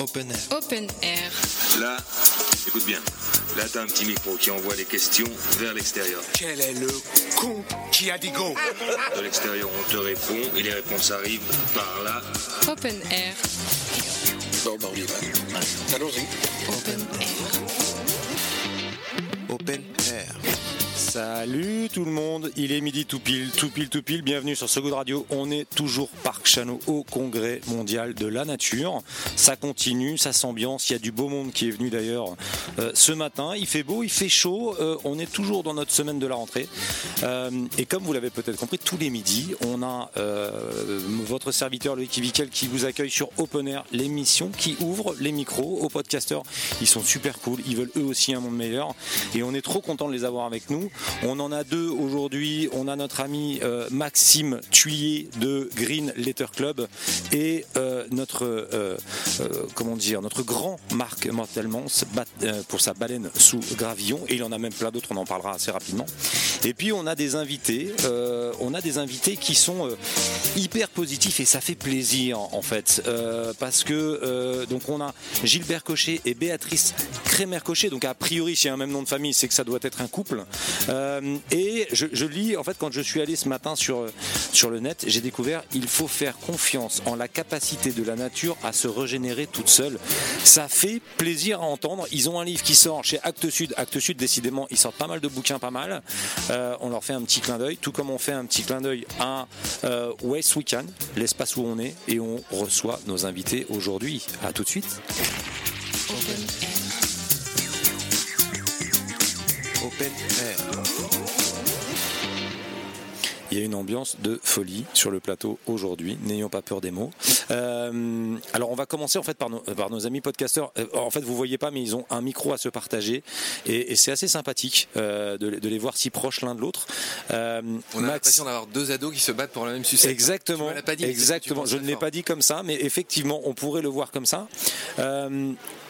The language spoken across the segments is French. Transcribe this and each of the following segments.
Open Air. Open Air. Là, écoute bien. Là, t'as un petit micro qui envoie les questions vers l'extérieur. Quel est le con qui a dit go? De l'extérieur, on te répond et les réponses arrivent par là. Open Air. Bon, on y va. Allons-y. Open Air. Salut tout le monde, il est midi tout pile, tout pile, tout pile, bienvenue sur So Good Radio. On est toujours Parc Chano au congrès mondial de la nature. Ça continue, ça s'ambiance, il y a du beau monde qui est venu d'ailleurs euh, ce matin. Il fait beau, il fait chaud, euh, on est toujours dans notre semaine de la rentrée. Euh, et comme vous l'avez peut-être compris, tous les midis, on a votre serviteur Loïc Vical qui vous accueille sur Open Air, l'émission qui ouvre les micros aux podcasteurs. Ils sont super cool, ils veulent eux aussi un monde meilleur et on est trop content de les avoir avec nous. On en a deux aujourd'hui. On a notre ami euh, Maxime Thuillier de Green Letter Club et euh, notre euh, comment dire notre grand Marc Mortelmans pour sa baleine sous gravillon et il en a même plein d'autres. On en parlera assez rapidement. Et puis on a des invités. on a des invités qui sont hyper positifs et ça fait plaisir en fait parce que donc on a Gilbert Cochet et Béatrice Crémer Cochet. Donc a priori, s'il y a un même nom de famille, c'est que ça doit être un couple. Et je, je lis, en fait, quand je suis allé ce matin sur, sur le net, j'ai découvert il faut faire confiance en la capacité de la nature à se régénérer toute seule. Ça fait plaisir à entendre. Ils ont un livre qui sort chez Actes Sud. Actes Sud, décidément, ils sortent pas mal de bouquins, pas mal. Euh, on leur fait un petit clin d'œil, tout comme on fait un petit clin d'œil à euh, West Weekend, l'espace où on est, et on reçoit nos invités aujourd'hui. À tout de suite. Open Air. Open Air. Il y a une ambiance de folie sur le plateau aujourd'hui. N'ayons pas peur des mots. Euh, alors on va commencer en fait par nos, par nos amis podcasteurs. Euh, en fait vous voyez pas mais ils ont un micro à se partager et, et c'est assez sympathique euh, de, de les voir si proches l'un de l'autre. Euh, On a Max- l'impression d'avoir deux ados qui se battent pour la même sucette. Exactement. Pas dit, Exactement. Je ne l'ai pas dit comme ça, mais effectivement, on pourrait le voir comme ça.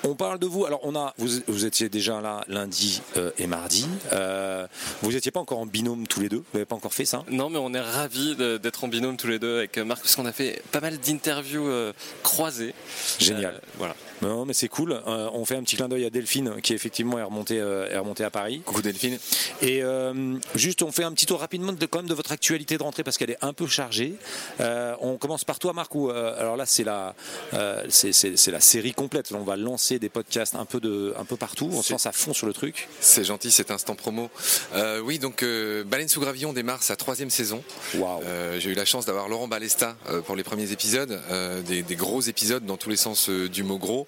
Euh, on parle de vous. Alors, on a, vous, vous étiez déjà là lundi euh, et mardi. Euh, vous n'étiez pas encore en binôme tous les deux? Vous n'avez pas encore fait ça? Non, mais on est ravis d'être en binôme tous les deux avec Marc, parce qu'on a fait pas mal d'interviews euh, croisées. Génial. Euh, voilà. Non, mais c'est cool. Euh, on fait un petit clin d'œil à Delphine, qui effectivement est remontée, euh, est remontée à Paris. Coucou Delphine. Et euh, juste, on fait un petit tour rapidement de, quand même de votre actualité de rentrée parce qu'elle est un peu chargée. On commence par toi, Marc. Où, alors là, c'est la, c'est, la série complète. On va lancer des podcasts un peu de, un peu partout. On se lance à fond sur le truc. C'est gentil cet instant promo. Oui, donc Baleine sous gravillon démarre sa troisième saison. J'ai eu la chance d'avoir Laurent Balesta pour les premiers épisodes, des, des gros épisodes dans tous les sens du mot gros.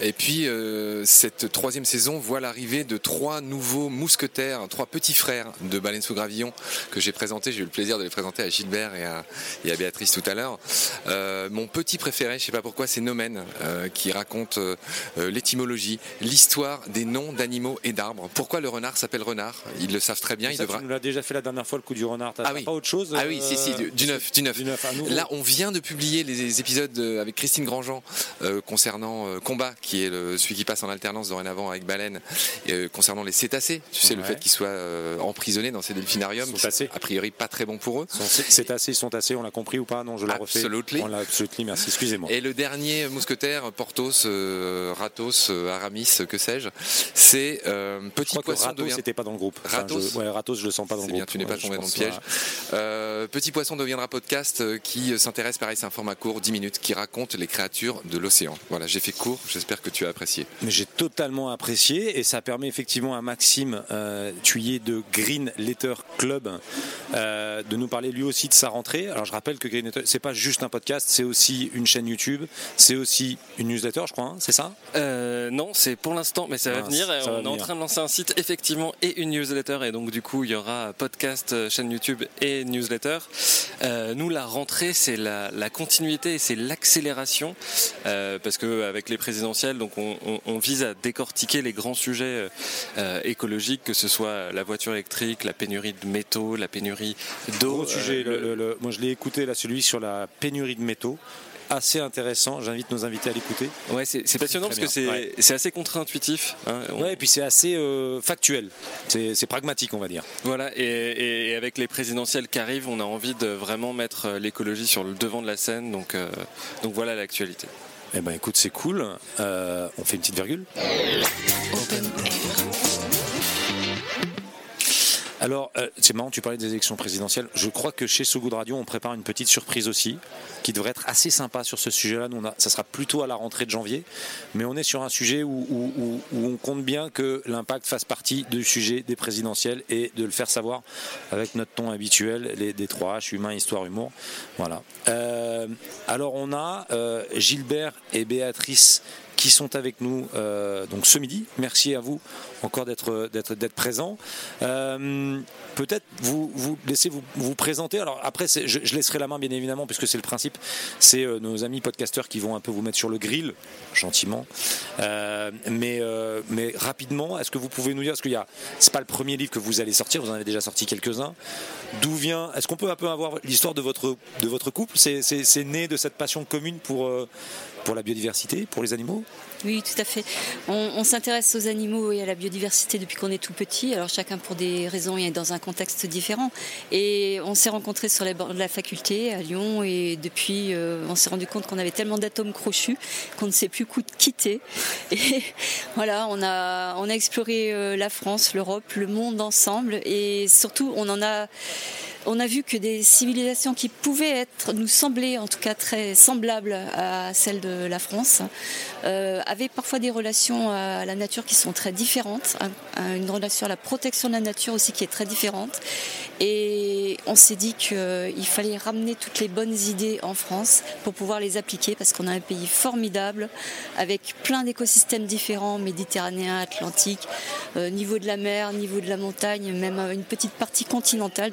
Et puis euh, cette troisième saison voit l'arrivée de trois nouveaux mousquetaires, trois petits frères de Baleine sous gravillon que j'ai présentés. J'ai eu le plaisir de les présenter à Gilbert et à, et à Béatrice tout à l'heure. Euh, mon petit préféré, je sais pas pourquoi, c'est Nomen, euh, qui raconte l'étymologie, l'histoire des noms d'animaux et d'arbres. Pourquoi le renard s'appelle renard? Ils le savent très bien. Il Ça, devra... Tu nous l'as déjà fait la dernière fois le coup du renard. Ah oui. pas autre chose Ah oui, si, si, du, du neuf, du neuf. Du. Là, on vient de publier les épisodes avec Christine Grandjean euh, concernant euh, Combat, qui est le, celui qui passe en alternance dorénavant avec Baleine, euh, concernant les cétacés. Tu sais, le fait qu'ils soient euh, emprisonnés dans ces delphinariums, Sont tassés. a priori pas très bon pour eux. Sont- C'est c'est assez, ils sont assez. On l'a compris ou pas? Non, je le refais. Absolutely. On l'a absolument. Merci. Excusez-moi. Et le dernier mousquetaire, Porthos, euh, Ratos, euh, Aramis, que sais-je, c'est Je Petit crois que Poisson Ratos devient... pas dans le groupe. Enfin, Ratos je, ouais, Ratos, je le sens pas dans le C'est groupe. bien, tu n'es pas tombé dans le piège. Petit Poisson deviendra podcast qui s'intéresse, pareil, c'est un format court, 10 minutes, qui raconte les créatures de l'océan. Voilà, j'ai fait court, j'espère que tu as apprécié. J'ai totalement apprécié et ça permet effectivement à Maxime euh, Thuillier de Green Letter Club euh, de nous parler lui aussi de sa rentrée. Alors je rappelle que Green Letter, c'est pas juste un podcast, c'est aussi une chaîne YouTube, c'est aussi une newsletter, je crois, hein, c'est ça? Euh, non, c'est pour l'instant, mais ça va Mince, venir. ça on va est en train de lancer un site, effectivement, et une newsletter. Et donc, du coup, il y aura podcast, euh, chaîne YouTube et newsletter. Euh, nous, la rentrée, c'est la, la continuité et c'est l'accélération. Euh, parce qu'avec les présidentielles, donc on, on- on vise à décortiquer les grands sujets euh, euh, écologiques, que ce soit la voiture électrique, la pénurie de métaux, la pénurie d'eau. Gros sujet. euh, le- le- le- moi je l'ai écouté là, celui sur la pénurie de métaux. Assez intéressant. J'invite nos invités à l'écouter. Ouais, c'est passionnant parce que c'est ouais. assez contre-intuitif. hein. On- Ouais, et puis c'est assez euh, factuel. C'est pragmatique, on va dire. Voilà, et, et avec les présidentielles qui arrivent, on a envie de vraiment mettre l'écologie sur le devant de la scène, donc, euh, donc voilà l'actualité. Eh ben écoute, c'est cool. Euh, on fait une petite virgule. Alors, euh, c'est marrant, tu parlais des élections présidentielles. Je crois que chez So Good Radio, on prépare une petite surprise aussi, qui devrait être assez sympa sur ce sujet-là. Nous, ça sera plutôt à la rentrée de janvier, mais on est sur un sujet où, on compte bien que l'impact fasse partie du sujet des présidentielles et de le faire savoir avec notre ton habituel, les des 3 H, humain, histoire, humour. Voilà. Euh, alors, on a euh, Gilbert et Béatrice qui sont avec nous euh, donc ce midi. Merci à vous encore d'être d'être présents. Euh, Peut-être vous vous laissez vous, vous présenter. Alors après, je, laisserai la main bien évidemment puisque c'est le principe. C'est euh, nos amis podcasteurs qui vont un peu vous mettre sur le grill gentiment. Mais mais rapidement, est-ce que vous pouvez nous dire, parce qu'il y a, c'est pas le premier livre que vous allez sortir, vous en avez déjà sorti quelques-uns. D'où vient Est-ce qu'on peut un peu avoir l'histoire de votre de votre couple? C'est né de cette passion commune pour pour la biodiversité, pour les animaux Oui, tout à fait. On, s'intéresse aux animaux et à la biodiversité depuis qu'on est tout petit. Alors chacun pour des raisons et dans un contexte différent. Et on s'est rencontrés sur les bords de la faculté à Lyon et depuis euh, on s'est rendu compte qu'on avait tellement d'atomes crochus qu'on ne sait plus quitter. Et voilà, on a, on a exploré euh, la France, l'Europe, le monde ensemble et surtout on en a on a vu que des civilisations qui pouvaient être, nous sembler en tout cas très semblables à celles de la France, euh, avaient parfois des relations à la nature qui sont très différentes, un- un- une relation à la protection de la nature aussi qui est très différente. Et on s'est dit qu'il fallait ramener toutes les bonnes idées en France pour pouvoir les appliquer parce qu'on a un pays formidable avec plein d'écosystèmes différents, méditerranéens, atlantiques, euh, niveau de la mer, niveau de la montagne, même une petite partie continentale.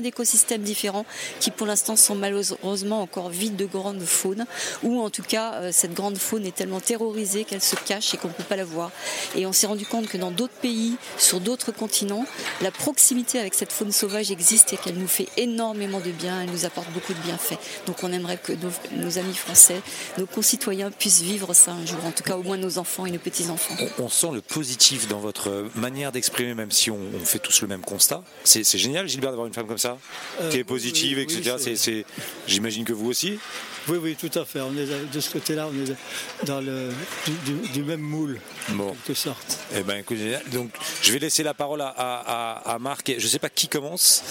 D'écosystèmes différents qui pour l'instant sont malheureusement encore vides de grande faune ou en tout cas euh, cette grande faune est tellement terrorisée qu'elle se cache et qu'on ne peut pas la voir. Et on s'est rendu compte que dans d'autres pays, sur d'autres continents, la proximité avec cette faune sauvage existe et qu'elle nous fait énormément de bien, elle nous apporte beaucoup de bienfaits. Donc on aimerait que nos, amis français, nos concitoyens puissent vivre ça un jour, en tout cas au moins nos enfants et nos petits-enfants. on, sent le positif dans votre manière d'exprimer, même si on, on fait tous le même constat. C'est génial, Gilbert, d'avoir une femme comme ça, qui est positive, oui, oui, etc. c'est- J'imagine que vous aussi. Oui, oui, tout à fait. On est de ce côté-là, on est dans le, du, du- du même moule, Bon. en quelque sorte. Eh ben, donc, je vais laisser la parole à, à, à- Marc. Et Je sais pas qui commence.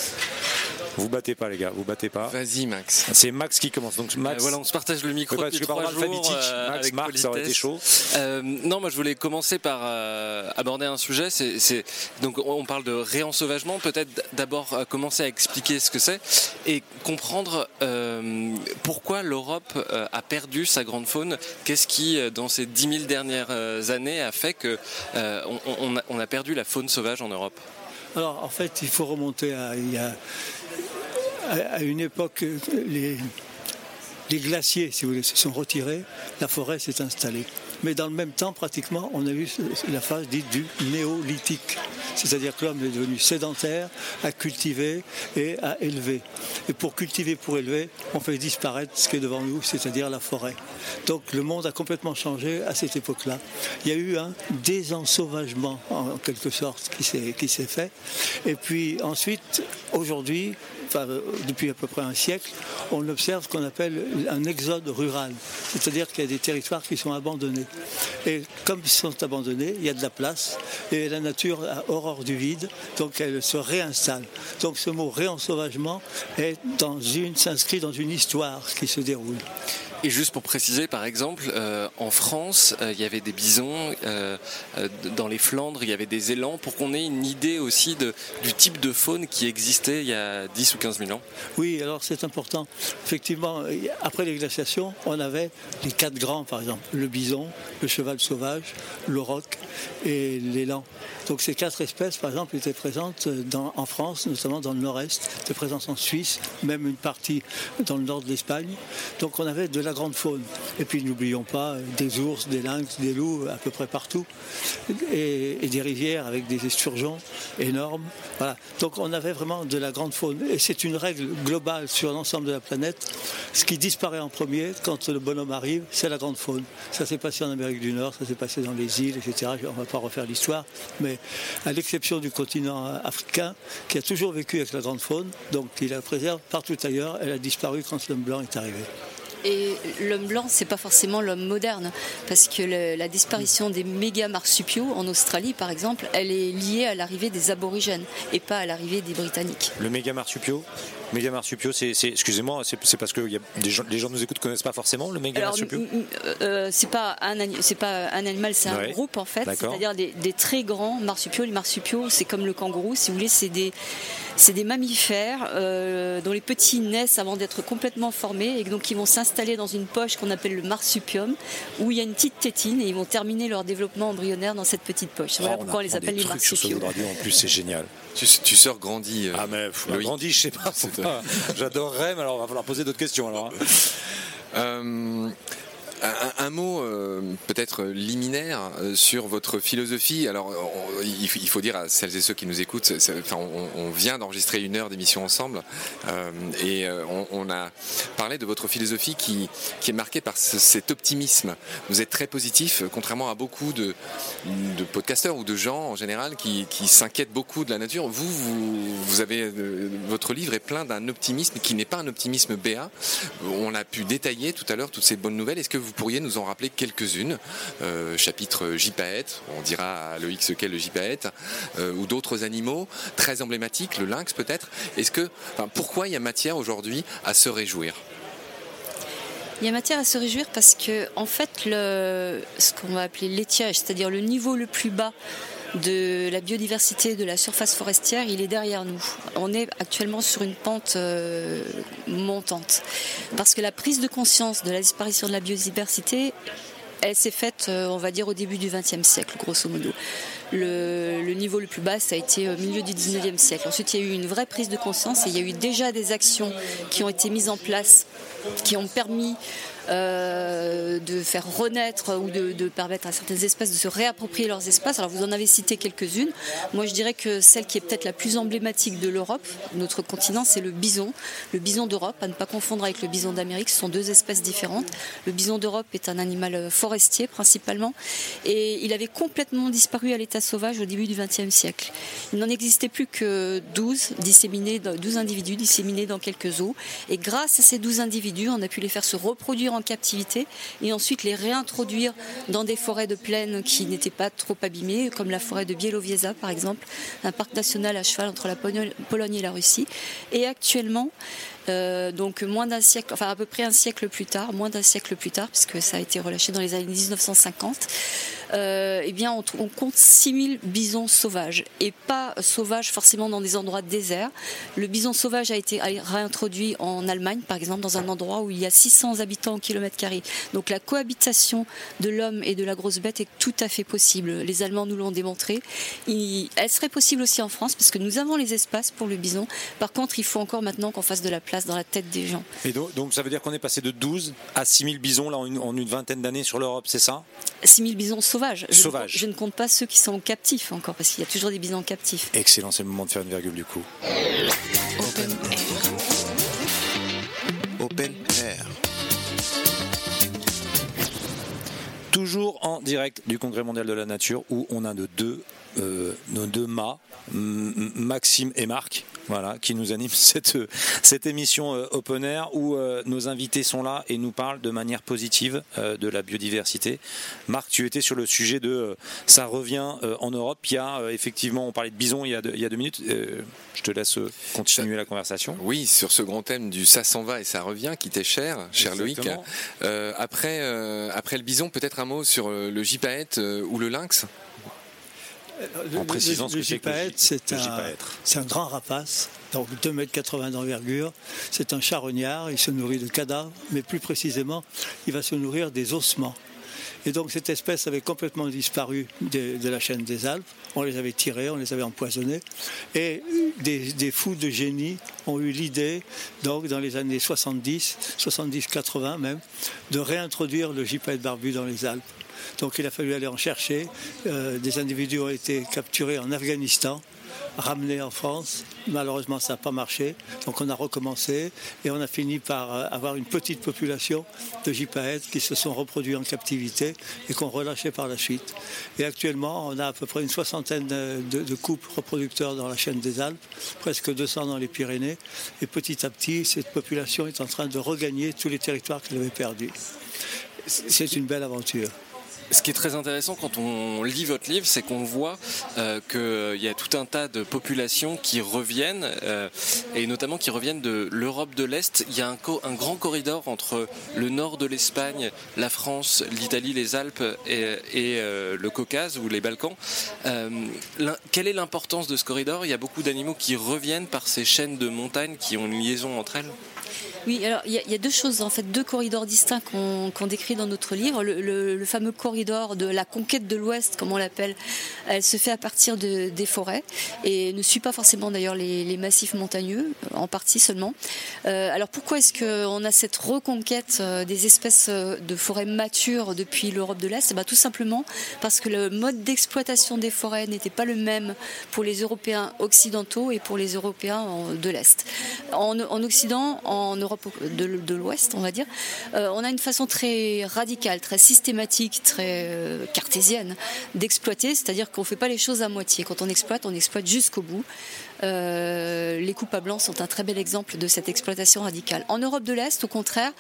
Vous battez pas, les gars, vous battez pas. Vas-y, Max. C'est Max qui commence. Donc, Euh, Max. voilà, on se partage le micro Ouais, parce que par jours. euh, Max, avec Marc, ça aurait été chaud. Euh, non, moi je voulais commencer par euh, aborder un sujet. C'est, donc on parle de réensauvagement. Peut-être d'abord euh, commencer à expliquer ce que c'est et comprendre euh, pourquoi l'Europe euh, a perdu sa grande faune. Qu'est-ce qui, euh, dans ces 10 000 dernières euh, années, a fait que euh, on, on a, on a perdu la faune sauvage en Europe? Alors, en fait, il faut remonter à, une époque, les, les glaciers, se sont retirés, la forêt s'est installée. Mais dans le même temps, pratiquement, on a eu la phase dite du néolithique. C'est-à-dire que l'homme est devenu sédentaire, à cultiver et à élever. Et pour cultiver, pour élever, on fait disparaître ce qui est devant nous, c'est-à-dire la forêt. Donc le monde a complètement changé à cette époque-là. Il y a eu un désensauvagement, en quelque sorte, qui s'est fait. Et puis ensuite, aujourd'hui, euh, depuis à peu près un siècle, on observe ce qu'on appelle un exode rural. C'est-à-dire qu'il y a des territoires qui sont abandonnés. Et comme ils sont abandonnés, il y a de la place et la nature a horreur du vide, donc elle se réinstalle. Donc ce mot réensauvagement s'inscrit dans une histoire qui se déroule. Et juste pour préciser, par exemple, euh, en France, euh, il y avait des bisons, euh, dans les Flandres, il y avait des élans, pour qu'on ait une idée aussi du type de faune qui existait il y a 10 ou 15 000 ans. Oui, alors c'est important. Effectivement, après les glaciations, on avait les quatre grands, par exemple, le bison, le cheval sauvage, le roc et l'élan. Donc ces quatre espèces, par exemple, étaient présentes dans- en France, notamment dans le nord-est, étaient présentes en Suisse, même une partie dans le nord de l'Espagne. Donc on avait de la grande faune. Et puis n'oublions pas euh, des ours, des lynx, des loups à peu près partout, et, et des rivières avec des esturgeons énormes. Voilà. Donc on avait vraiment de la grande faune. Et c'est une règle globale sur l'ensemble de la planète. Ce qui disparaît en premier quand le bonhomme arrive, c'est la grande faune. Ça s'est passé en Amérique du Nord, ça s'est passé dans les îles, etc. On ne va pas refaire l'histoire, mais à l'exception du continent africain, qui a toujours vécu avec la grande faune, donc il la préserve partout ailleurs, elle a disparu quand l'homme blanc est arrivé. Et l'homme blanc, c'est pas forcément l'homme moderne, parce que le- la disparition des méga marsupiaux en Australie, par exemple, elle est liée à l'arrivée des aborigènes et pas à l'arrivée des Britanniques. Le méga marsupio Méga marsupio, c'est, excusez-moi, c'est, parce que y a des gens, les gens nous écoutent connaissent pas forcément le méga marsupio. euh, c'est pas un ani- c'est pas un animal, c'est Ouais. un groupe en fait. C'est-à-dire des, des très grands marsupiaux. Les marsupiaux, c'est comme le kangourou, si vous voulez, c'est des c'est des mammifères euh, dont les petits naissent avant d'être complètement formés et donc ils vont s'installer dans une poche qu'on appelle le marsupium où il y a une petite tétine et ils vont terminer leur développement embryonnaire dans cette petite poche. Voilà Oh, pourquoi on les appelle les marsupiaux. En plus, c'est génial. Tu, tu sors grandi. euh, Ah mais Loïc. grandi, je sais pas. J'adorerais, mais alors il va falloir poser d'autres questions alors. hein. Euh, un, mot euh, peut-être liminaire euh, sur votre philosophie. Alors, il, faut- dire à celles et ceux qui nous écoutent, on, vient d'enregistrer une heure d'émission ensemble euh, et on, a parlé de votre philosophie qui, est marquée par ce- cet optimisme. Vous êtes très positif, contrairement à beaucoup de, de podcasteurs ou de gens en général qui, qui s'inquiètent beaucoup de la nature. Vous, vous, avez votre livre est plein d'un optimisme qui n'est pas un optimisme béat. On a pu détailler tout à l'heure toutes ces bonnes nouvelles. Est-ce que vous pourriez nous en rappeler quelques-unes Euh, Chapitre gypaète, on dira à Loïc ce qu'est le gypaète, euh, ou d'autres animaux très emblématiques, le lynx peut-être. Est-ce que, enfin, pourquoi il y a matière aujourd'hui à se réjouir? Il y a matière à se réjouir parce que, en fait, le, ce qu'on va appeler l'étiage, c'est-à-dire le niveau le plus bas de la biodiversité de la surface forestière, il est derrière nous. On est actuellement sur une pente euh, montante. Parce que la prise de conscience de la disparition de la biodiversité, elle s'est faite, euh, on va dire, au début du XXe siècle, grosso modo. Le, le niveau le plus bas, ça a été au milieu du XIXe siècle. Ensuite, il y a eu une vraie prise de conscience et il y a eu déjà des actions qui ont été mises en place, qui ont permis euh, de faire renaître ou de, permettre à certaines espèces de se réapproprier leurs espaces. Alors vous en avez cité quelques-unes. Moi je dirais que celle qui est peut-être la plus emblématique de l'Europe, notre continent, c'est le bison. Le bison d'Europe, à ne pas confondre avec le bison d'Amérique, ce sont deux espèces différentes. Le bison d'Europe est un animal euh, forestier principalement et il avait complètement disparu à l'état sauvage au début du XXe siècle. Il n'en existait plus que 12, disséminés, dans- 12 individus disséminés dans quelques zoos et grâce à ces 12 individus, on a pu les faire se reproduire en captivité et ensuite les réintroduire dans des forêts de plaine qui n'étaient pas trop abîmées, comme la forêt de Bielowieza par exemple, un parc national à cheval entre la Pologne et la Russie. Et actuellement, euh, donc moins d'un siècle, enfin à peu près un siècle plus tard, moins d'un siècle plus tard, puisque ça a été relâché dans les années 1950, euh, eh bien on, on compte 6000 bisons sauvages et pas sauvages forcément dans des endroits déserts. Le bison sauvage a été réintroduit en Allemagne, par exemple, dans un endroit où il y a 600 habitants au kilomètre carré. Donc la cohabitation de l'homme et de la grosse bête est tout à fait possible. Les Allemands nous l'ont démontré. Il- elle serait possible aussi en France parce que nous avons les espaces pour le bison. Par contre, il faut encore maintenant qu'on fasse de la place dans la tête des gens. Et donc, donc, ça veut dire qu'on est passé de 12 à 6000 bisons là, en, une, en une vingtaine d'années sur l'Europe, c'est ça? 6000 bisons sauvages. Je ne Sauvages. compte- Je, ne compte pas ceux qui sont captifs encore parce qu'il y a toujours des bisons captifs. Excellent, c'est le moment de faire une virgule du coup. Open Air. Open en direct du Congrès mondial de la nature où on a nos deux, euh, nos deux mâts, Maxime et Marc, voilà, qui nous animent cette, cette émission euh, Open Air où euh, nos invités sont là et nous parlent de manière positive de la biodiversité. Marc, tu étais sur le sujet de ça revient en Europe. Il y a effectivement, on parlait de bison il y a deux, il y a deux minutes. Je te laisse continuer la conversation. Oui, sur ce grand thème du ça s'en va et ça revient, qui t'est cher, cher Loïc. Exactement. Après, après le bison, peut-être un mot sur le gypaète euh, ou le lynx En précisant ce le que c'est que le gypaète, gy- c'est le un, gypaètre. c'est un grand rapace, donc 2,80 m d'envergure. C'est un charognard, il se nourrit de cadavres, mais plus précisément, il va se nourrir des ossements. Et donc cette espèce avait complètement disparu de, de la chaîne des Alpes. On les avait tirés, on les avait empoisonnés. Et des, des fous de génie ont eu l'idée, donc dans les années 70, 70-80 même, de réintroduire le gypaète barbu dans les Alpes. Donc il a fallu aller en chercher. Euh, des individus ont été capturés en Afghanistan ramener en France. Malheureusement, ça n'a pas marché. Donc on a recommencé et on a fini par euh, avoir une petite population de gypaètes qui se sont reproduits en captivité et qu'on relâchait par la suite. Et actuellement, on a à peu près une soixantaine de, de couples reproducteurs dans la chaîne des Alpes, presque 200 dans les Pyrénées. Et petit à petit, cette population est en train de regagner tous les territoires qu'elle avait perdus. C'est une belle aventure. Ce qui est très intéressant quand on lit votre livre, c'est qu'on voit euh, qu'il y a tout un tas de populations qui reviennent, euh, et notamment qui reviennent de l'Europe de l'Est. Il y a un, grand corridor entre le nord de l'Espagne, la France, l'Italie, les Alpes et, euh, le Caucase ou les Balkans. Euh, quelle est l'importance de ce corridor? Il y a beaucoup d'animaux qui reviennent par ces chaînes de montagnes qui ont une liaison entre elles? Oui, alors il y, a deux choses, en fait, deux corridors distincts qu'on décrit dans notre livre. Le, fameux corridor de la conquête de l'Ouest, comme on l'appelle, elle se fait à partir de, des forêts et ne suit pas forcément d'ailleurs les, massifs montagneux, en partie seulement. Euh, alors pourquoi est-ce qu'on a cette reconquête euh, des espèces euh, de forêts matures depuis l'Europe de l'Est? Bah, Tout simplement parce que le mode d'exploitation des forêts n'était pas le même pour les Européens occidentaux et pour les Européens de l'Est. En, en Occident, en Europe de, l'Ouest, on va dire, euh, on a une façon très radicale, très systématique, très euh, cartésienne d'exploiter, c'est-à-dire qu'on ne fait pas les choses à moitié. Quand on exploite, on exploite jusqu'au bout. Euh, les coupes à blanc sont un très bel exemple de cette exploitation radicale. En Europe de l'Est, au contraire,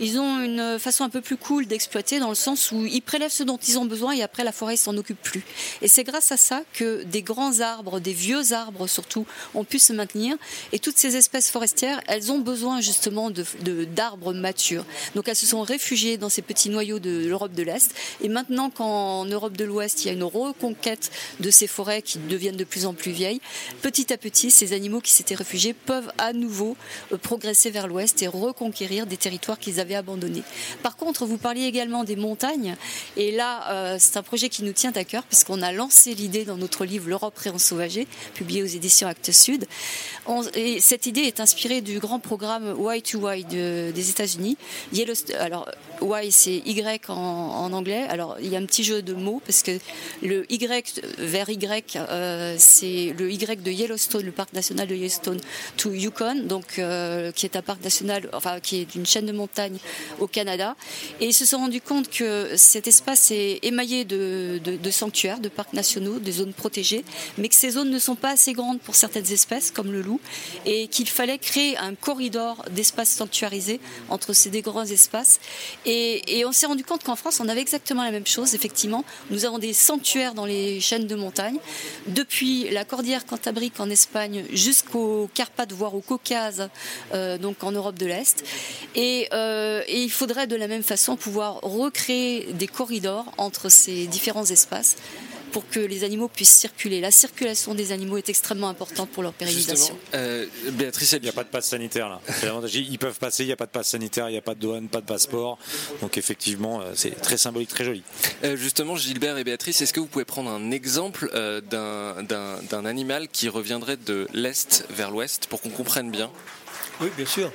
ils ont une façon un peu plus cool d'exploiter dans le sens où ils prélèvent ce dont ils ont besoin et après la forêt s'en occupe plus. Et c'est grâce à ça que des grands arbres, des vieux arbres surtout, ont pu se maintenir. Et toutes ces espèces forestières, elles ont besoin justement d'arbres matures. Donc elles se sont réfugiées dans ces petits noyaux de l'Europe de l'Est. Et maintenant qu'en Europe de l'Ouest, il y a une reconquête de ces forêts qui deviennent de plus en plus vieilles, petit à petit, ces animaux qui s'étaient réfugiés peuvent à nouveau euh, progresser vers l'ouest et reconquérir des territoires qu'ils avaient abandonnés. Par contre, vous parliez également des montagnes, et là, euh, c'est un projet qui nous tient à cœur, puisqu'on a lancé l'idée dans notre livre L'Europe réensauvagée, publié aux éditions Actes Sud. et cette idée est inspirée du grand programme Y2Y des États-Unis. Y, c'est Y en, anglais. Alors, il y a un petit jeu de mots, parce que le Y vers Y, euh, c'est le Y de Yellowstone le parc national de Yellowstone, to Yukon, donc euh, qui est un parc national, enfin qui est une chaîne de montagnes au Canada. Et ils se sont rendus compte que cet espace est émaillé de, sanctuaires, de parcs nationaux, de zones protégées, mais que ces zones ne sont pas assez grandes pour certaines espèces, comme le loup, et qu'il fallait créer un corridor d'espaces sanctuarisés entre ces deux grands espaces. Et on s'est rendu compte qu'en France, on avait exactement la même chose. Effectivement, nous avons des sanctuaires dans les chaînes de montagnes, depuis la cordillère cantabrique en Espagne Espagne jusqu'aux Carpates, voire au Caucase, euh, donc en Europe de l'Est. Euh, et, il faudrait de la même façon pouvoir recréer des corridors entre ces différents espaces pour que les animaux puissent circuler. La circulation des animaux est extrêmement importante pour leur pérennisation. Euh, Béatrice, il n'y a pas de passe sanitaire là. Ils peuvent passer, il n'y a pas de passe sanitaire, il n'y a pas de douane, pas de passeport. Donc effectivement, euh, c'est très symbolique, très joli. Euh, justement, Gilbert et Béatrice, est-ce que vous pouvez prendre un exemple d'un animal qui reviendrait de l'Est vers l'Ouest pour qu'on comprenne bien? Oui, bien sûr.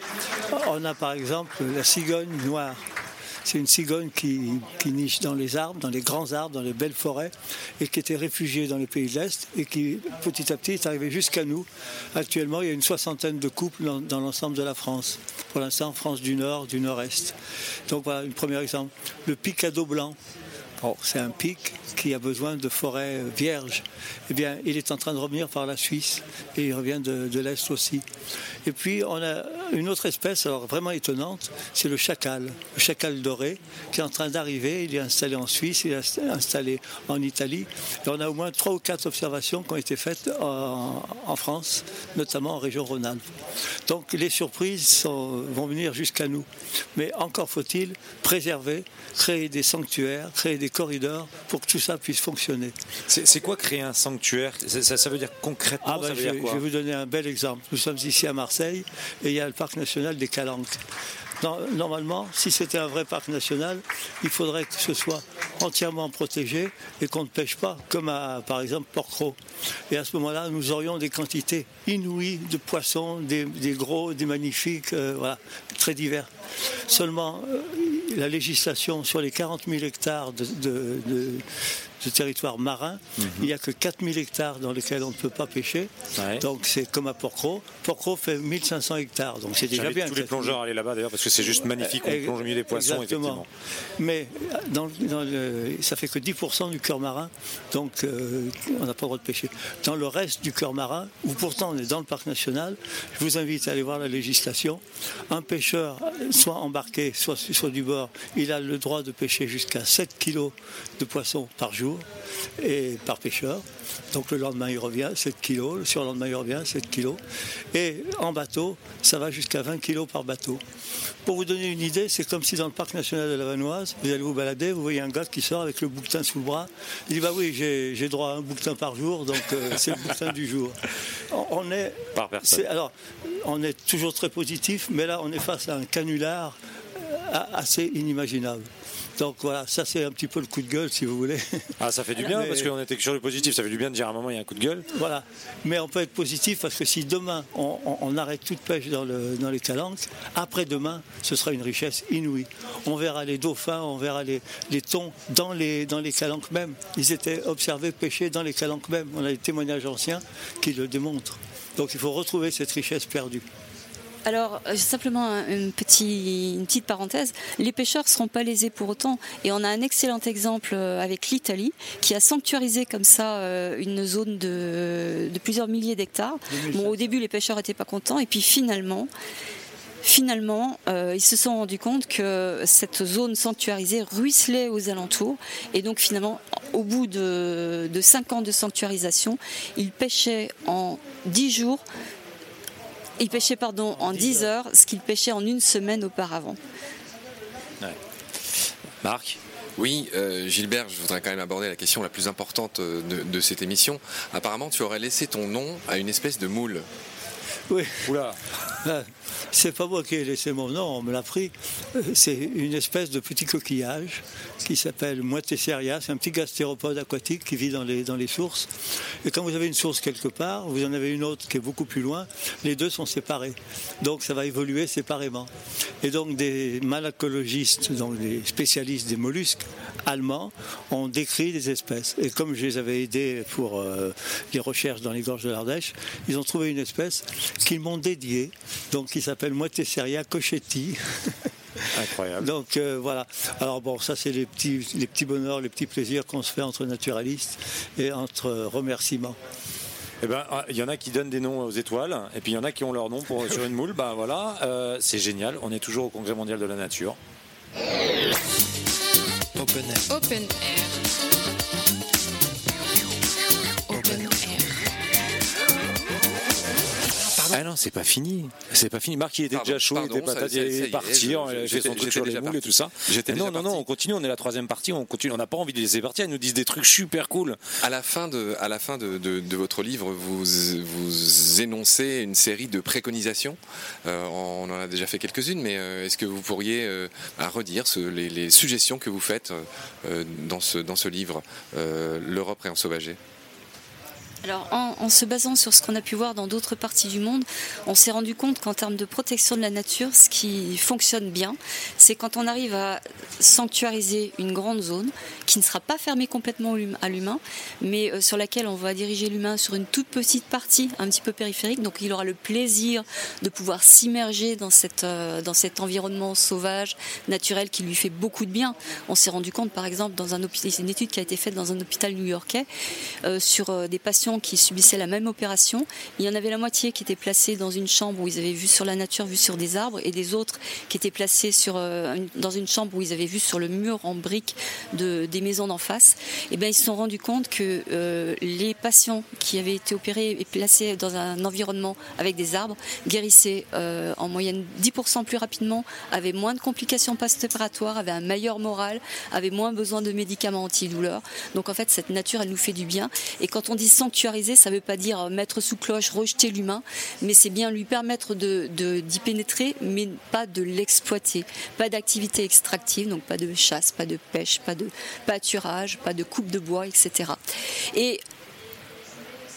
On a par exemple la cigogne noire. C'est une cigogne qui, niche dans les arbres, dans les grands arbres, dans les belles forêts, et qui était réfugiée dans les pays de l'Est, et qui petit à petit est arrivée jusqu'à nous. Actuellement, il y a une soixantaine de couples dans, l'ensemble de la France. Pour l'instant, France du Nord, du Nord-Est. Donc voilà, un premier exemple. Le picado blanc. c'est un pic qui a besoin de forêts vierges. Eh bien, il est en train de revenir par la Suisse et il revient de, de l'Est aussi. Et puis, on a une autre espèce, alors vraiment étonnante, c'est le chacal, le chacal doré, qui est en train d'arriver. Il est installé en Suisse, il est installé en Italie. Et on a au moins trois ou quatre observations qui ont été faites en, France, notamment en région Rhône-Alpes. Donc les surprises vont venir jusqu'à nous. Mais encore faut-il préserver, créer des sanctuaires, créer des corridors pour que tout ça puisse fonctionner. C'est quoi créer un sanctuaire? Ça, veut dire concrètement ah ben, je, je, vais vous donner un bel exemple. Nous sommes ici à Marseille et il y a le parc national des Calanques. Normalement, si c'était un vrai parc national, il faudrait que ce soit entièrement protégé et qu'on ne pêche pas, comme à, par exemple Port-Cros. Et à ce moment-là, nous aurions des quantités inouïes de poissons, des, gros, des magnifiques, euh, voilà, très divers. Seulement, euh, la législation sur les 40 000 hectares de- de territoire marin, il n'y a que 4 000 hectares dans lesquels on ne peut pas pêcher. Ouais. Donc c'est comme à Porcro. Porcro fait 1500 hectares, donc c'est déjà bien. tous les 4 000. plongeurs à aller là-bas d'ailleurs parce que c'est juste magnifique. On plonge au milieu des poissons, Exactement. effectivement. Mais dans, dans le, ça fait que 10% du cœur marin, donc euh, on n'a pas le droit de pêcher. Dans le reste du cœur marin, où pourtant on est dans le parc national, je vous invite à aller voir la législation. Un pêcheur, soit embarqué, soit soit du bord, il a le droit de pêcher jusqu'à 7 kilos de poissons par jour et par pêcheur. Donc le lendemain il revient 7 kilos, le surlendemain il revient 7 kilos. Et en bateau, ça va jusqu'à 20 kilos par bateau. Pour vous donner une idée, c'est comme si dans le parc national de la Vanoise, vous allez vous balader, vous voyez un gars qui sort avec le bouquetin sous le bras. Il dit Bah oui, j'ai droit à un bouquetin par jour, donc euh, c'est le bouquetin du jour. On, on est. Par personne. c'est- Alors, on est toujours très positif, mais là, on est face à un canular assez inimaginable. Donc voilà, ça c'est un petit peu le coup de gueule, si vous voulez. Ah, ça fait du bien Mais- parce qu'on était que sur le positif. Ça fait du bien de dire à un moment il y a un coup de gueule. Voilà. Mais on peut être positif parce que si demain on, on- on arrête toute pêche dans, le- dans les calanques, après-demain, ce sera une richesse inouïe. On verra les dauphins, on verra les, les thons dans les, dans les calanques même. Ils étaient observés pêcher dans les calanques même. On a des témoignages anciens qui le démontrent. Donc il faut retrouver cette richesse perdue. Alors, euh, simplement un- une, petit- une petite parenthèse, les pêcheurs ne seront pas lésés pour autant. Et on a un excellent exemple euh, avec l'Italie, qui a sanctuarisé comme ça euh, une zone de, de plusieurs milliers d'hectares. Bon, au début, les pêcheurs n'étaient pas contents, et puis finalement, Finalement, euh, ils se sont rendus compte que cette zone sanctuarisée ruisselait aux alentours. Et donc, finalement, au bout de, de 5 ans de sanctuarisation, ils pêchaient en 10 jours ils pêchaient pardon, en 10 heures, ce qu'ils pêchaient en une semaine auparavant. Marc? Oui, euh, Gilbert, je voudrais quand même aborder la question la plus importante euh, de, de cette émission. Apparemment, tu aurais laissé ton nom à une espèce de moule. Oui. Oula Ah, C'est pas moi qui ai laissé mon nom, on me l'a pris. Euh, C'est une espèce de petit coquillage qui s'appelle Moitesseria. C'est un petit gastéropode aquatique qui vit dans les, dans les sources. Et quand vous avez une source quelque part, vous en avez une autre qui est beaucoup plus loin, les deux sont séparés. Donc ça va évoluer séparément. Et donc des malacologistes, donc des spécialistes des mollusques allemands, ont décrit des espèces. Et comme je les avais aidés pour euh, les recherches dans les gorges de l'Ardèche, ils ont trouvé une espèce qu'ils m'ont dédiée, donc qui s'appelle Moitesseria cochetti. Incroyable. Donc euh, voilà. Alors bon, ça c'est les petits, les petits bonheurs, les petits plaisirs qu'on se fait entre naturalistes et entre remerciements. Eh ben, ah, il y en a qui donnent des noms aux étoiles, et puis il y en a qui ont leur nom pour, sur une moule. Ben voilà, euh, c'est génial. On est toujours au Congrès mondial de la nature. Open Air. Open Air. Ah non, c'est pas fini. C'est pas fini. Marc, il était Pardon, déjà chaud, pardon, il était ça- ça il est, est parti, je- on a fait son truc sur les moules et tout ça. J'étais non, non, on continue, on est la troisième partie, on continue. On n'a pas envie de les laisser partir, ils nous disent des trucs super cool. À la fin de, à la fin de, de- de votre livre, vous, vous énoncez une série de préconisations. Euh, on en a déjà fait quelques-unes, mais euh, est-ce que vous pourriez euh, à redire ce- les, les suggestions que vous faites dans, ce, dans ce livre, L'Europe réensauvagée Alors, en, se basant sur ce qu'on a pu voir dans d'autres parties du monde, on s'est rendu compte qu'en termes de protection de la nature, ce qui fonctionne bien, c'est quand on arrive à sanctuariser une grande zone qui ne sera pas fermée complètement à l'humain, mais euh, sur laquelle on va diriger l'humain sur une toute petite partie, un petit peu périphérique. Donc, il aura le plaisir de pouvoir s'immerger dans, cette, euh, dans cet environnement sauvage, naturel, qui lui fait beaucoup de bien. On s'est rendu compte, par exemple, dans un hôpital, c'est une étude qui a été faite dans un hôpital new-yorkais euh, sur des patients qui subissaient la même opération. Il y en avait la moitié qui étaient placés dans une chambre où ils avaient vu sur la nature, vu sur des arbres, et des autres qui étaient placés euh, dans une chambre où ils avaient vu sur le mur en briques de, des maisons d'en face. Et bien, ils se sont rendus compte que euh, les patients qui avaient été opérés et placés dans un environnement avec des arbres guérissaient euh, en moyenne 10% plus rapidement, avaient moins de complications post-opératoires, avaient un meilleur moral, avaient moins besoin de médicaments antidouleurs. Donc en fait, cette nature, elle nous fait du bien. Et quand on dit ça ne veut pas dire mettre sous cloche, rejeter l'humain, mais c'est bien lui permettre de- d'y pénétrer, mais pas de l'exploiter. Pas d'activité extractive, donc pas de chasse, pas de pêche, pas de pâturage, pas de coupe de bois, etc. Et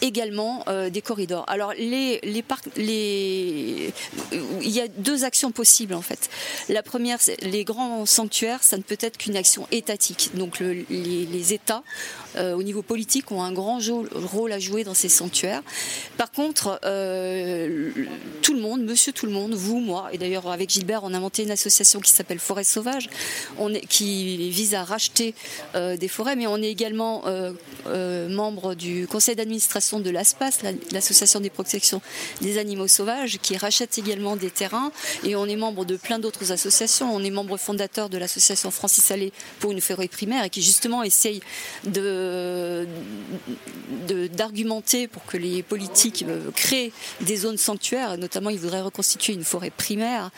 également euh, des corridors. Alors les, parcs, il y a deux actions possibles en fait. La première, les grands sanctuaires, ça ne peut être qu'une action étatique. Donc le- les, États, euh, au niveau politique, ont un grand rôle à jouer dans ces sanctuaires. Par contre, euh, tout le monde, monsieur tout le monde, vous, moi, et d'ailleurs avec Gilbert, on a monté une association qui s'appelle Forêt Sauvage, qui vise à racheter des forêts, mais on est également membre du conseil d'administration de l'ASPAS, la- l'association des protections des animaux sauvages, qui rachète également des terrains, et on est membre de plein d'autres associations. On est membre fondateur de l'association Francis Allais pour une forêt primaire, et qui justement essaye de d'argumenter pour que les politiques euh, créent des zones sanctuaires, notamment ils voudraient reconstituer une forêt primaire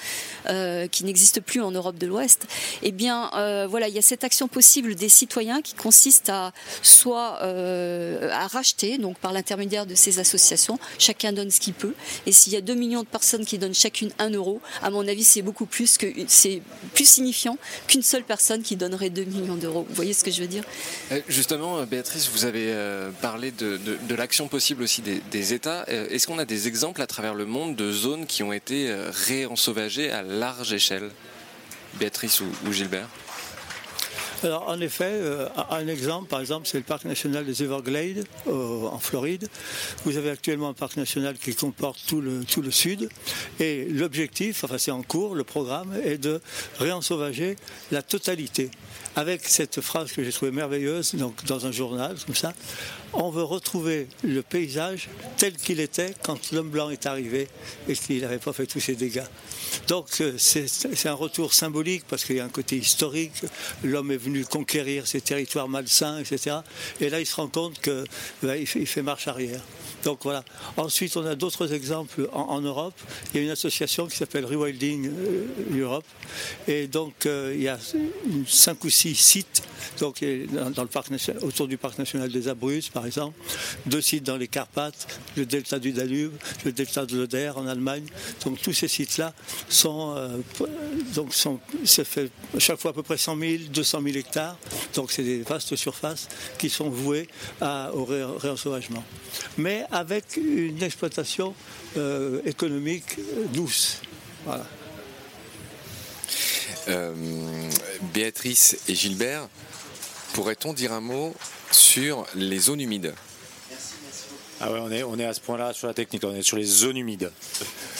euh, qui n'existe plus en Europe de l'Ouest, eh bien euh, voilà, il y a cette action possible des citoyens qui consiste à soit à racheter, donc par l'intermédiaire de ces associations, chacun donne ce qu'il peut, et s'il y a 2 millions de personnes qui donnent chacune 1 euro, à mon avis c'est beaucoup plus que c'est plus signifiant qu'une seule personne qui donnerait 2 millions d'euros. Vous voyez ce que je veux dire? Euh, Justement, euh, Béatrice, vous avez euh, parlé de, l'action possible aussi des, États. Est-ce qu'on a des exemples à travers le monde de zones qui ont été réensauvagées à large échelle? Béatrice ou Gilbert? Alors, en effet, euh, un exemple, par exemple, c'est le parc national des Everglades euh, en Floride. Vous avez actuellement un parc national qui comporte tout le, tout le sud. Et l'objectif, enfin c'est en cours, le programme est de réensauvager la totalité. Avec cette phrase que j'ai trouvée merveilleuse donc, dans un journal, comme ça, on veut retrouver le paysage tel qu'il était quand l'homme blanc est arrivé et qu'il n'avait pas fait tous ces dégâts. Donc euh, c'est un retour symbolique parce qu'il y a un côté historique. L'homme est venu conquérir ces territoires malsains, etc. Et là, il se rend compte qu'il fait, il fait marche arrière. Donc voilà. Ensuite, on a d'autres exemples en, Europe. Il y a une association qui s'appelle Rewilding euh, Europe. Et donc, euh, il y a cinq ou six sites donc, dans, le parc autour du parc national des Abruzzes, par exemple. Deux sites dans les Carpates, le delta du Danube, le delta de l'Oder en Allemagne. Donc, tous ces sites-là sont, euh, donc sont, ça fait chaque fois à peu près 100 000, 200 000 hectares. Donc, c'est des vastes surfaces qui sont vouées au ré- réensauvagement. Mais avec une exploitation euh, économique euh, douce. Voilà. Euh, Béatrice et Gilbert, pourrait-on dire un mot sur les zones humides? Ah ouais, on est, on est à ce point-là sur la technique, on est sur les zones humides.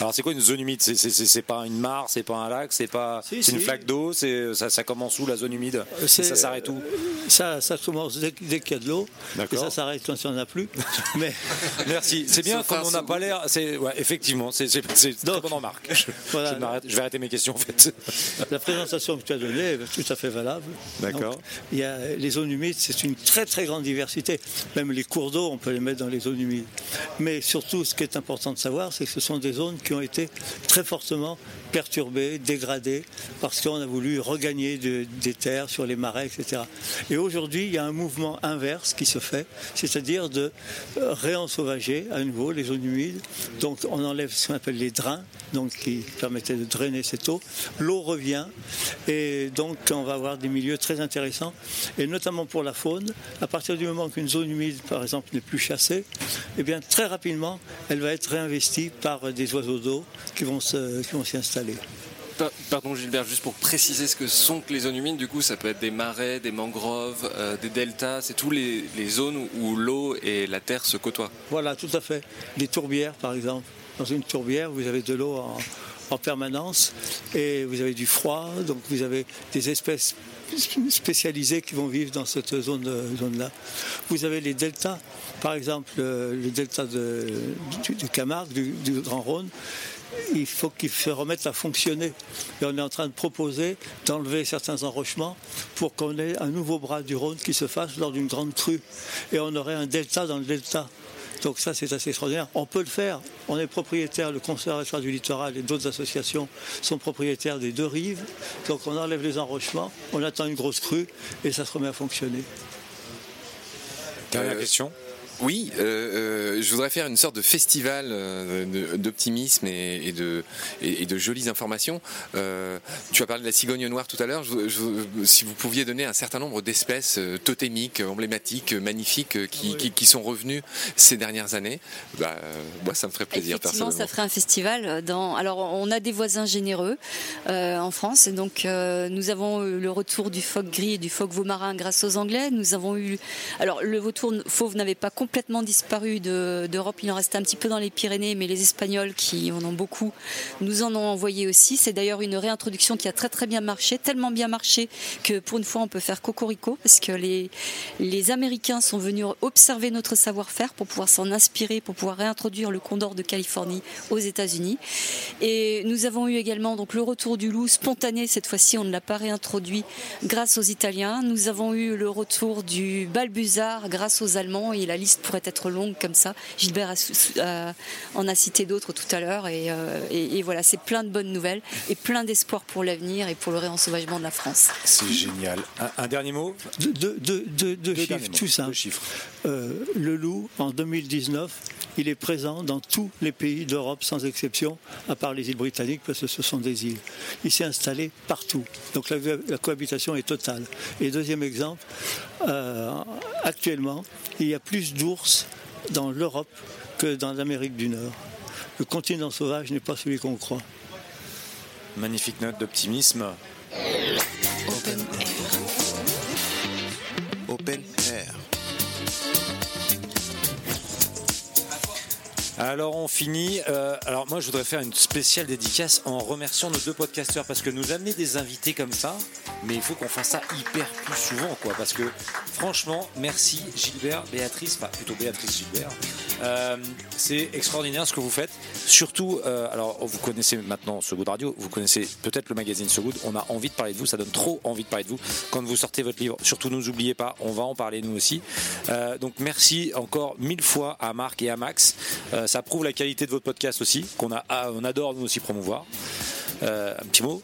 Alors c'est quoi une zone humide? C'est- C'est c'est- c'est pas une mare, c'est pas un lac, c'est pas Si, c'est une flaque d'eau, c'est ça, ça commence où la zone humide? Et c'est- Ça s'arrête où? Ça, ça commence dès, dès qu'il y a de l'eau, et D'accord. ça s'arrête quand il n'y en a plus. Mais Merci. C'est bien un on n'a pas l'air. C'est ouais, effectivement, c'est c'est c'est très Donc, bonne remarque. Je, voilà. je m'arrête- je vais arrêter mes questions en fait. la présentation que tu as donnée est tout à fait valable. D'accord. Donc, Il y a les zones humides, c'est une très très grande diversité. Même les cours d'eau, on peut les mettre dans les zones humides. Mais surtout, ce qui est important de savoir, c'est que ce sont des zones qui ont été très fortement perturbées, dégradées, parce qu'on a voulu regagner de- des terres sur les marais, etc. Et aujourd'hui, il y a un mouvement inverse qui se fait, c'est-à-dire de euh, réensauvager à nouveau les zones humides. Donc on enlève ce qu'on appelle les drains, donc qui permettaient de drainer cette eau. L'eau revient et donc on va avoir des milieux très intéressants, et notamment pour la faune. À partir du moment qu'une zone humide, par exemple, n'est plus chassée, eh bien très rapidement, elle va être réinvestie par des oiseaux d'eau qui vont s'y installer. Pa- Pardon Gilbert, juste pour préciser ce que sont que les zones humides, du coup ça peut être des marais, des mangroves, euh, des deltas, c'est tous les, les zones où, l'eau et la terre se côtoient. Voilà, tout à fait. Les tourbières, par exemple. Dans une tourbière, vous avez de l'eau en, en permanence et vous avez du froid, donc vous avez des espèces spécialisées qui vont vivre dans cette zone, zone-là. Vous avez les deltas, par exemple euh, le delta de, du, Camargue, du, Grand Rhône. Il faut qu'il se remette à fonctionner. Et on est en train de proposer d'enlever certains enrochements pour qu'on ait un nouveau bras du Rhône qui se fasse lors d'une grande crue. Et on aurait un delta dans le delta. Donc ça, c'est assez extraordinaire. On peut le faire. On est propriétaire, le Conservatoire du littoral et d'autres associations sont propriétaires des deux rives. Donc on enlève les enrochements, on attend une grosse crue et ça se remet à fonctionner. Dernière question. Oui, euh, euh, je voudrais faire une sorte de festival euh, d'optimisme et, et de, et, et de jolies informations. Tu as parlé de la cigogne noire tout à l'heure. Si vous pouviez donner un certain nombre d'espèces totémiques, emblématiques, magnifiques, qui, qui- qui sont revenues ces dernières années, bah, moi ça me ferait plaisir Effectivement, ça ferait un festival. Dans... Alors, on a des voisins généreux en France. Et donc, nous avons eu le retour du phoque gris et du phoque marin grâce aux Anglais. Nous avons eu. Alors, le vautour fauve n'avait pas complètement disparu de- d'Europe. Il en restait un petit peu dans les Pyrénées, mais les Espagnols, qui en ont beaucoup, nous en ont envoyé aussi. C'est d'ailleurs une réintroduction qui a très très bien marché, tellement bien marché que pour une fois, on peut faire cocorico parce que les, les Américains sont venus observer notre savoir-faire pour pouvoir s'en inspirer, pour pouvoir réintroduire le condor de Californie aux États-Unis. Et nous avons eu également donc le retour du loup spontané. Cette fois-ci, on ne l'a pas réintroduit grâce aux Italiens. Nous avons eu le retour du balbuzard grâce aux Allemands. Et la liste pourrait être longue comme ça. Gilbert a a- en a cité d'autres tout à l'heure. Et, euh, et- et voilà, c'est plein de bonnes nouvelles et plein d'espoir pour l'avenir et pour le réensauvagement de la France. C'est génial. Un, un dernier mot? Deux, deux- deux- deux- deux chiffres tout simples. Deux chiffres. Euh, le loup, en 2019, il est présent dans tous les pays d'Europe sans exception, à part les îles britanniques, parce que ce sont des îles. Il s'est installé partout. Donc la, cohabitation est totale. Et deuxième exemple, euh, actuellement, il y a plus d'ours dans l'Europe que dans l'Amérique du Nord. Le continent sauvage n'est pas celui qu'on croit. Magnifique note d'optimisme. Alors on finit. Euh, alors moi je voudrais faire une spéciale dédicace en remerciant nos deux podcasteurs parce que nous amener des invités comme ça, mais il faut qu'on fasse ça hyper plus souvent quoi. Parce que franchement, merci Gilbert, Béatrice, enfin plutôt Béatrice Gilbert. Euh, c'est extraordinaire ce que vous faites. Surtout, euh, alors vous connaissez maintenant So Good Radio, vous connaissez peut-être le magazine So Good. On a envie de parler de vous, ça donne trop envie de parler de vous quand vous sortez votre livre. Surtout, ne nous oubliez pas, on va en parler nous aussi. Euh, donc merci encore mille fois à Marc et à Max. Ça prouve la qualité de votre podcast aussi, qu'on a, ah, on adore nous aussi promouvoir. Un petit mot,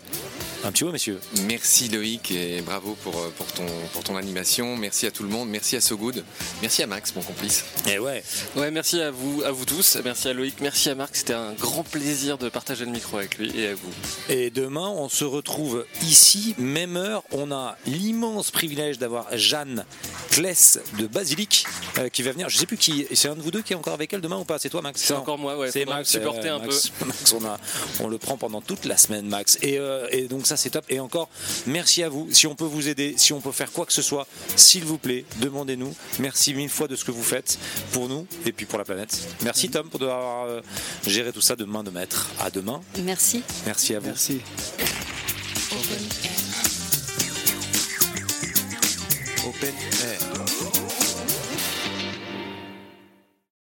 un petit mot, messieurs. Merci Loïc et bravo pour, euh, pour, ton, pour ton animation. Merci à tout le monde. Merci à So Good. Merci à Max, mon complice. Et ouais. Ouais, merci à vous, à vous tous. Merci à Loïc, merci à Marc. C'était un grand plaisir de partager le micro avec lui et à vous. Et demain, on se retrouve ici, même heure. On a l'immense privilège d'avoir Jeanne Kless de Basilic euh, qui va venir. Je sais plus qui. C'est un de vous deux qui est encore avec elle demain ou pas? C'est toi, Max? C'est encore moi, ouais. C'est Max. supporter euh, un peu. Max, Max, on, a, on le prend pendant toute la semaine, Max. Et, euh, et donc ça, c'est top. Et encore, merci à vous. Si on peut vous aider, si on peut faire quoi que ce soit, s'il vous plaît, demandez-nous. Merci mille fois de ce que vous faites pour nous et puis pour la planète. Merci Tom pour avoir euh, géré tout ça de main de maître. À demain. Merci. Merci à vous. Merci. Open Air. Open Air.